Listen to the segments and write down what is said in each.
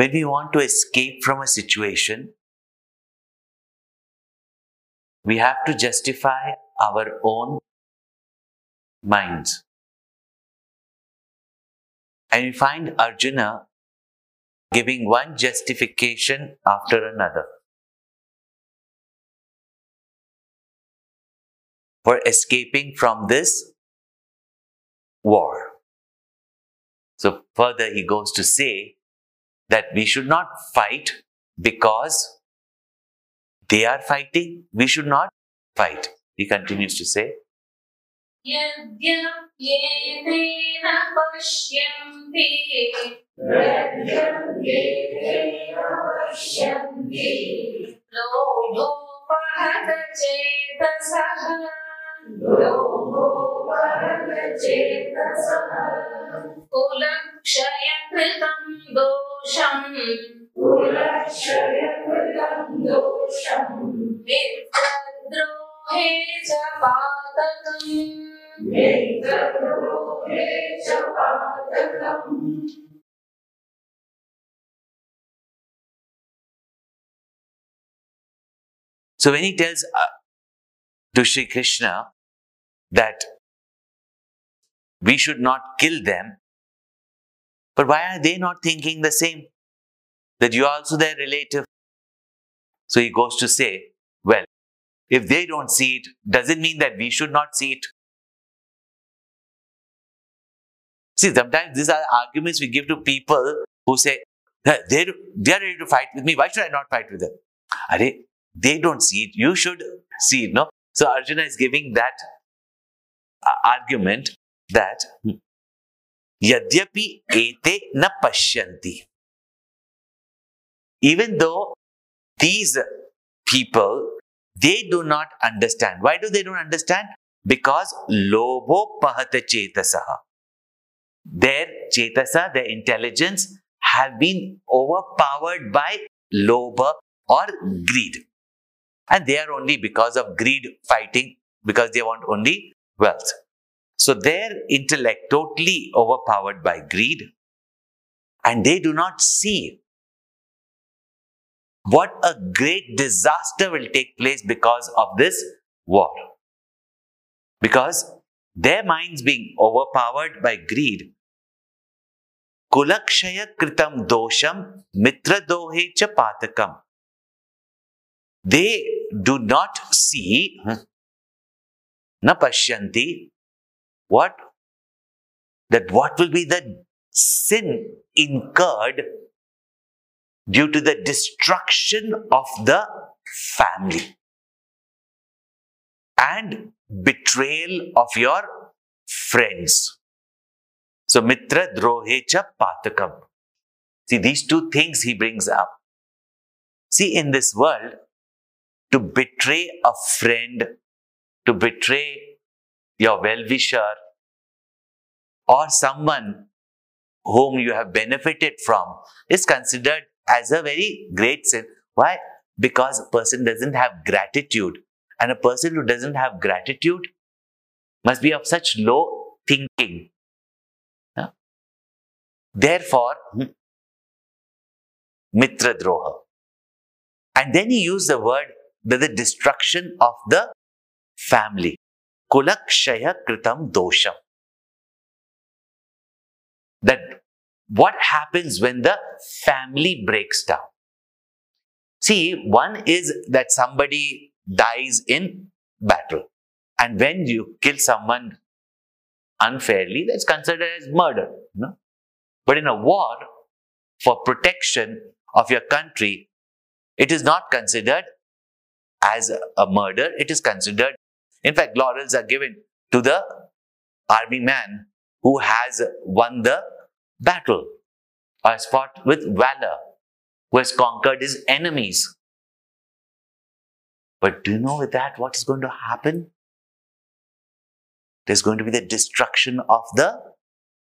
when we want to escape from a situation, we have to justify our own minds. And we find Arjuna giving one justification after another for escaping from this war. So, further, he goes to say that we should not fight because they are fighting. We should not fight. He continues to say, यद्यप्येतेन पातकम् So when he tells uh, to Sri Krishna that we should not kill them, but why are they not thinking the same? That you are also their relative. So he goes to say, well, if they don't see it, does it mean that we should not see it? See, sometimes these are arguments we give to people who say, they they are ready to fight with me. Why should I not fight with them? Are they don't see it. You should see it. No. So Arjuna is giving that uh, argument that yadyapi ete na pashyanti. Even though these people they do not understand. Why do they don't understand? Because lobo pahata chetasaha. Their chetasa, their intelligence have been overpowered by lobha or greed. And they are only because of greed fighting, because they want only wealth. So their intellect totally overpowered by greed, and they do not see what a great disaster will take place because of this war. Because their minds being overpowered by greed, kulakshaya kritam dosham mitra drohe cha patakam. They do not see, hmm, na pashyanti, what? That what will be the sin incurred due to the destruction of the family and betrayal of your friends. So, mitra drohecha patakam. See, these two things he brings up. See, in this world, to betray a friend, to betray your well wisher, or someone whom you have benefited from is considered as a very great sin. Why? Because a person doesn't have gratitude. And a person who doesn't have gratitude must be of such low thinking. Therefore, hmm, mitra droha. And then he used the word the, the destruction of the family. Kulakshaya kritam dosham. That what happens when the family breaks down? See, one is that somebody dies in battle. And when you kill someone unfairly, that's considered as murder. No? But in a war, for protection of your country, it is not considered as a murder, it is considered, in fact, laurels are given to the army man who has won the battle or has fought with valor, who has conquered his enemies. But do you know with that what is going to happen? There's going to be the destruction of the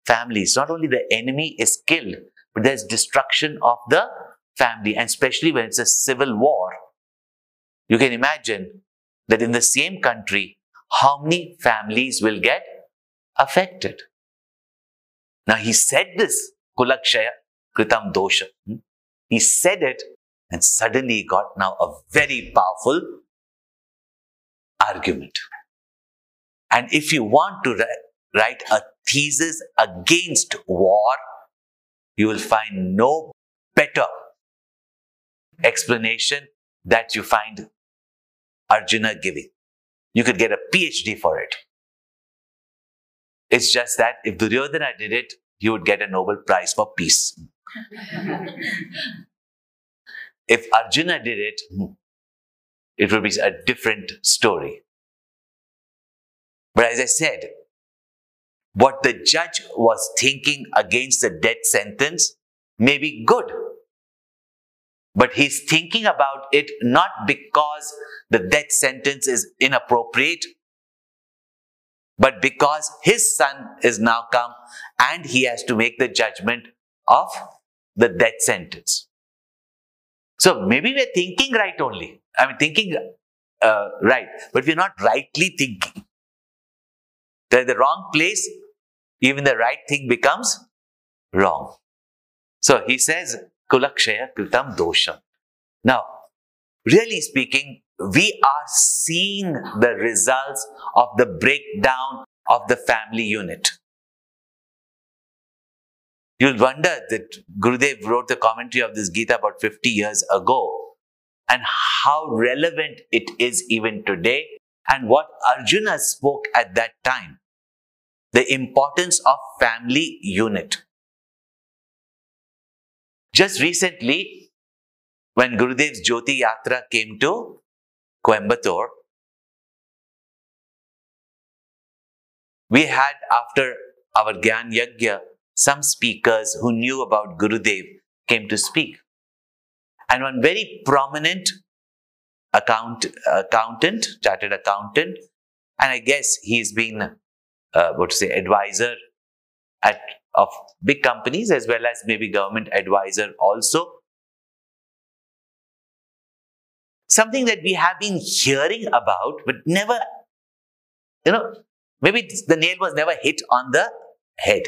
families. Not only the enemy is killed, but there's destruction of the family, and especially when it's a civil war you can imagine that in the same country, how many families will get affected. Now he said this, Kulakshaya Kritam Dosha. Hmm? He said it, and suddenly he got now a very powerful argument. And if you want to write a thesis against war, you will find no better explanation that you find Arjuna giving. You could get a PhD for it. It's just that if Duryodhana did it, he would get a Nobel Prize for peace. If Arjuna did it, hmm, it would be a different story. But as I said, what the judge was thinking against the death sentence may be good. But he's thinking about it not because the death sentence is inappropriate, but because his son is now come and he has to make the judgment of the death sentence. So maybe we're thinking right only. I mean, thinking uh, right, but we're not rightly thinking. They're the wrong place, even the right thing becomes wrong. So he says, Kulakshaya Kritam Dosham. Now, really speaking, we are seeing the results of the breakdown of the family unit. You'll wonder that Gurudev wrote the commentary of this Gita about 50 years ago and how relevant it is even today and what Arjuna spoke at that time. The importance of family unit. Just recently, when Gurudev's Jyoti Yatra came to Coimbatore, we had after our Gyan Yajna, some speakers who knew about Gurudev came to speak. And one very prominent account, accountant, chartered accountant, and I guess he's been, uh, what to say, advisor at of big companies as well as maybe government advisor also. Something that we have been hearing about, but never, you know, maybe the nail was never hit on the head.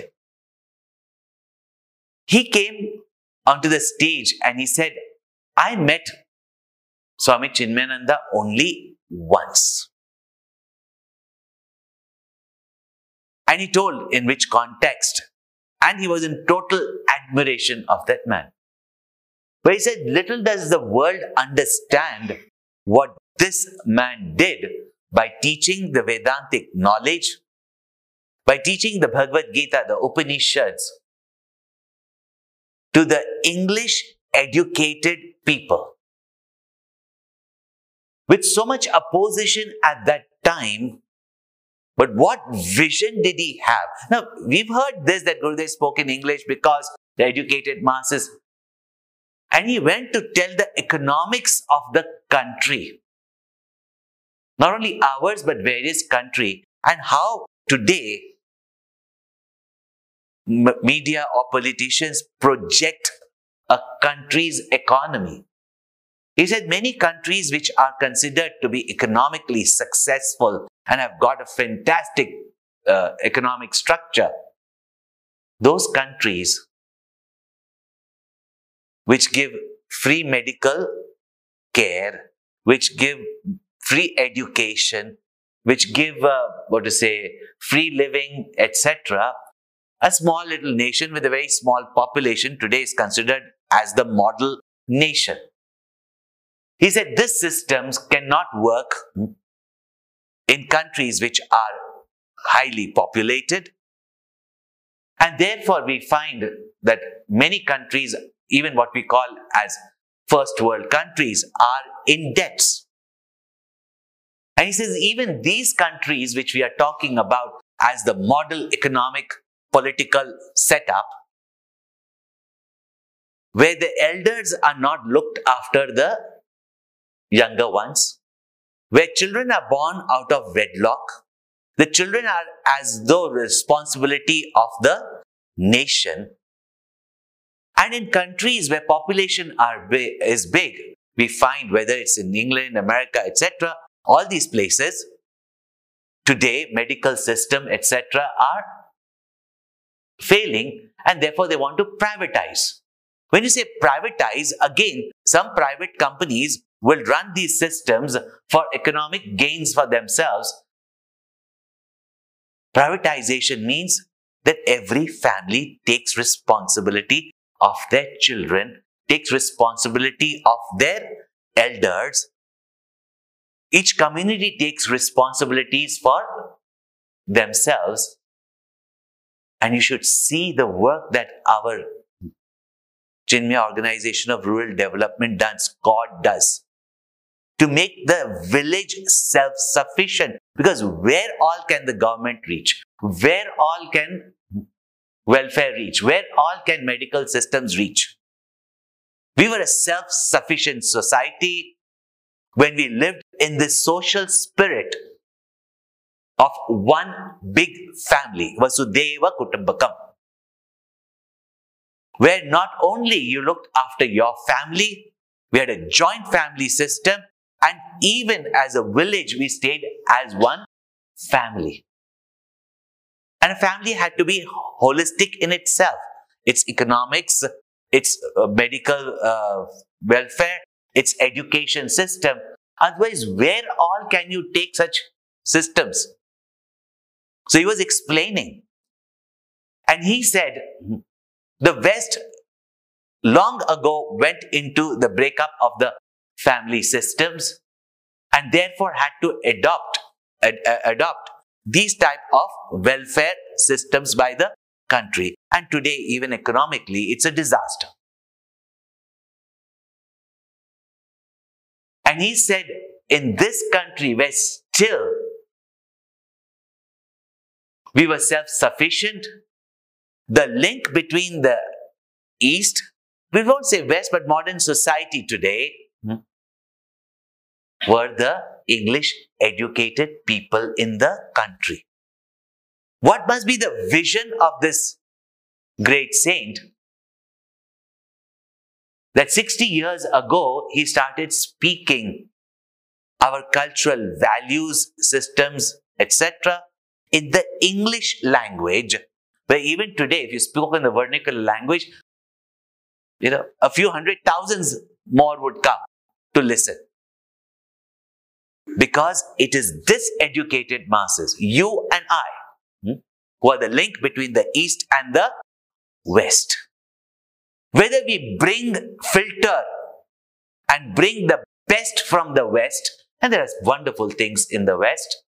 He came onto the stage and he said, I met Swami Chinmayananda only once. And he told in which context. And he was in total admiration of that man. But he said, little does the world understand what this man did by teaching the Vedantic knowledge, by teaching the Bhagavad Gita, the Upanishads, to the English educated people. With so much opposition at that time, but what vision did he have? Now, we've heard this that Gurudev spoke in English because the educated masses. And he went to tell the economics of the country. Not only ours, but various country. And how today media or politicians project a country's economy. He said many countries which are considered to be economically successful and have got a fantastic uh, economic structure, those countries which give free medical care, which give free education, which give, uh, what to say, free living, etc., a small little nation with a very small population today is considered as the model nation. He said these systems cannot work in countries which are highly populated. And therefore, we find that many countries, even what we call as first world countries, are in debts. And he says, even these countries which we are talking about as the model economic political setup, where the elders are not looked after the younger ones, where children are born out of wedlock, the children are as though responsibility of the nation. And in countries where population is big, we find whether it's in England, America, etc., all these places, today medical system, etc., are failing and therefore they want to privatize. When you say privatize, again, some private companies will run these systems for economic gains for themselves. Privatization means that every family takes responsibility of their children, takes responsibility of their elders. Each community takes responsibilities for themselves. And you should see the work that our Chinmaya Organization of Rural Development does, CORD does, to make the village self-sufficient. Because where all can the government reach? Where all can welfare reach? Where all can medical systems reach? We were a self-sufficient society when we lived in the social spirit of one big family, Vasudeva Kutumbakam, where not only you looked after your family, we had a joint family system, and even as a village, we stayed as one family. And a family had to be holistic in itself. Its economics, its uh, medical uh, welfare, its education system. Otherwise, where all can you take such systems? So he was explaining. And he said, the West long ago went into the breakup of the family systems and therefore had to adopt, ad, adopt these type of welfare systems by the country. And today, even economically, it's a disaster. And he said, in this country where still we were self-sufficient, the link between the East, we won't say West, but modern society today, hmm, were the English educated people in the country. What must be the vision of this great saint? That 60 years ago, he started speaking our cultural values, systems, etc. in the English language, where even today, if you spoke in the vernacular language, you know, a few hundred thousands more would come to listen. Because it is this educated masses, you and I, hmm, who are the link between the East and the West. Whether we bring, filter, and bring the best from the West, and there are wonderful things in the West,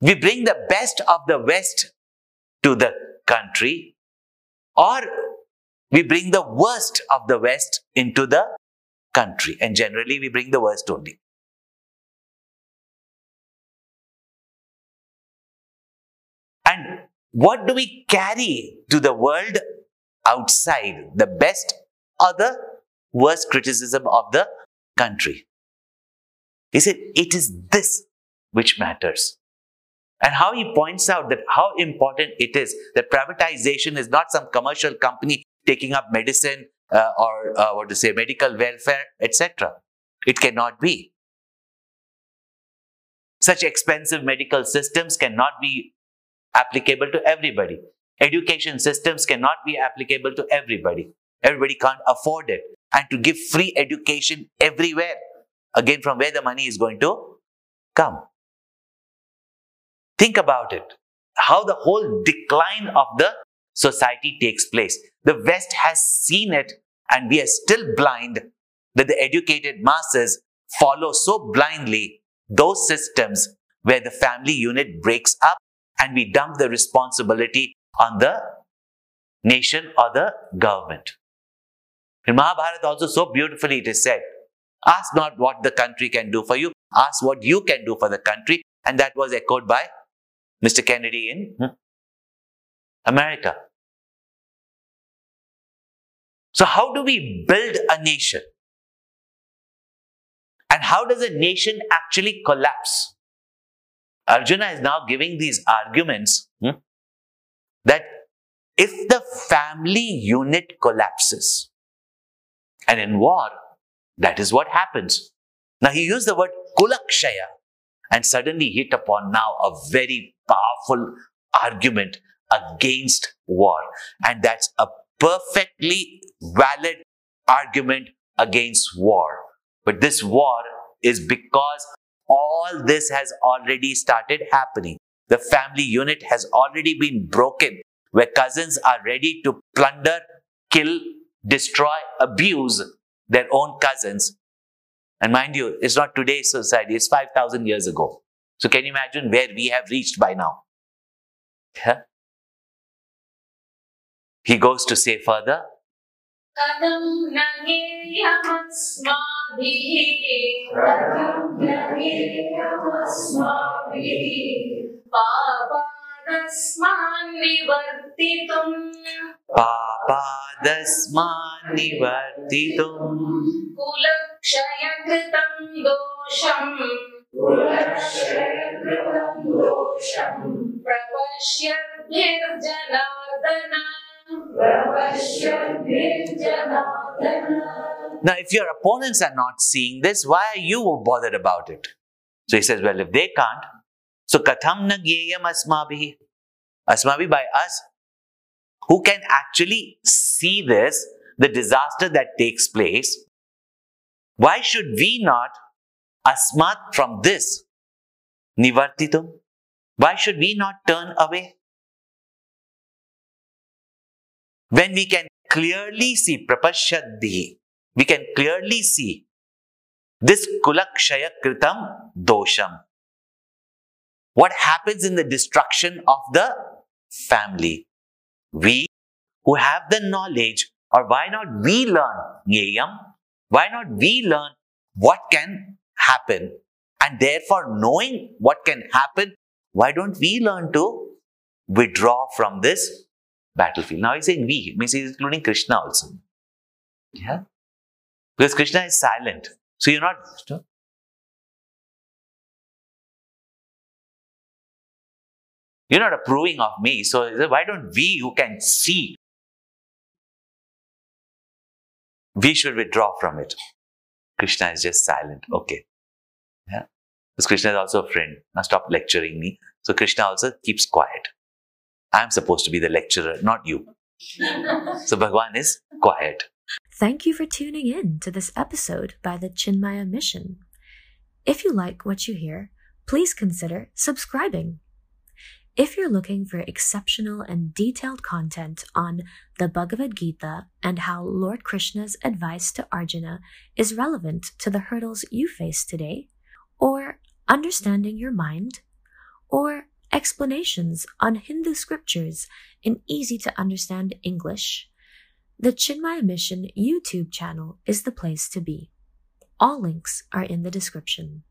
we bring the best of the West to the country, or we bring the worst of the West into the country. And generally, we bring the worst only. And what do we carry to the world outside? The best or the worst criticism of the country? He said, it is this which matters. And how he points out that how important it is that privatization is not some commercial company taking up medicine uh, or uh, what to say, medical welfare, etc. It cannot be. Such expensive medical systems cannot be applicable to everybody. Education systems cannot be applicable to everybody. Everybody can't afford it. And to give free education everywhere, again, from where the money is going to come. Think about it. How the whole decline of the society takes place. The West has seen it and we are still blind that the educated masses follow so blindly those systems where the family unit breaks up and we dump the responsibility on the nation or the government. In Mahabharata also so beautifully it is said, ask not what the country can do for you, ask what you can do for the country. And that was echoed by Mr. Kennedy in hmm, America. So how do we build a nation? And how does a nation actually collapse? Arjuna is now giving these arguments hmm, that if the family unit collapses, and in war, that is what happens. Now he used the word kulakshaya and suddenly hit upon now a very powerful argument against war. And that's a perfectly valid argument against war. But this war is because all this has already started happening. The family unit has already been broken, where cousins are ready to plunder, kill, destroy, abuse their own cousins. And mind you, it's not today's society, it's 5,000 years ago. So can you imagine where we have reached by now? He goes to say further, कदम नगेयमस्माभिः कदम नगेयमस्माभिः पापादस्मान् निवर्तितुम् पापादस्मान् निवर्तितुम् कुलक्षयकृतं दोषम्। कुलक्षयकृतं दोषम्। Now, if your opponents are not seeing this, why are you bothered about it? So he says, well, if they can't, so katham na gyeyam asmabhi. Asmabhi by us. Who can actually see this, the disaster that takes place? Why should we not asmat from this? Nivartitum. Why should we not turn away? When we can clearly see prapashadhi, we can clearly see this kulakshaya kritam dosham. What happens in the destruction of the family? We who have the knowledge, or why not we learn Nyayam? Why not we learn what can happen? And therefore, knowing what can happen, why don't we learn to withdraw from this battlefield? Now he's saying we, he means he's including Krishna also. Yeah. Because Krishna is silent. So you're not. You're not approving of me. So why don't we who can see? We should withdraw from it. Krishna is just silent. Okay. Yeah. Because Krishna is also a friend. Now stop lecturing me. So Krishna also keeps quiet. I'm supposed to be the lecturer, not you. So Bhagwan is quiet. Thank you for tuning in to this episode by the Chinmaya Mission. If you like what you hear, please consider subscribing. If you're looking for exceptional and detailed content on the Bhagavad Gita and how Lord Krishna's advice to Arjuna is relevant to the hurdles you face today, or understanding your mind, or explanations on Hindu scriptures in easy to understand English, the Chinmaya Mission YouTube channel is the place to be. All links are in the description.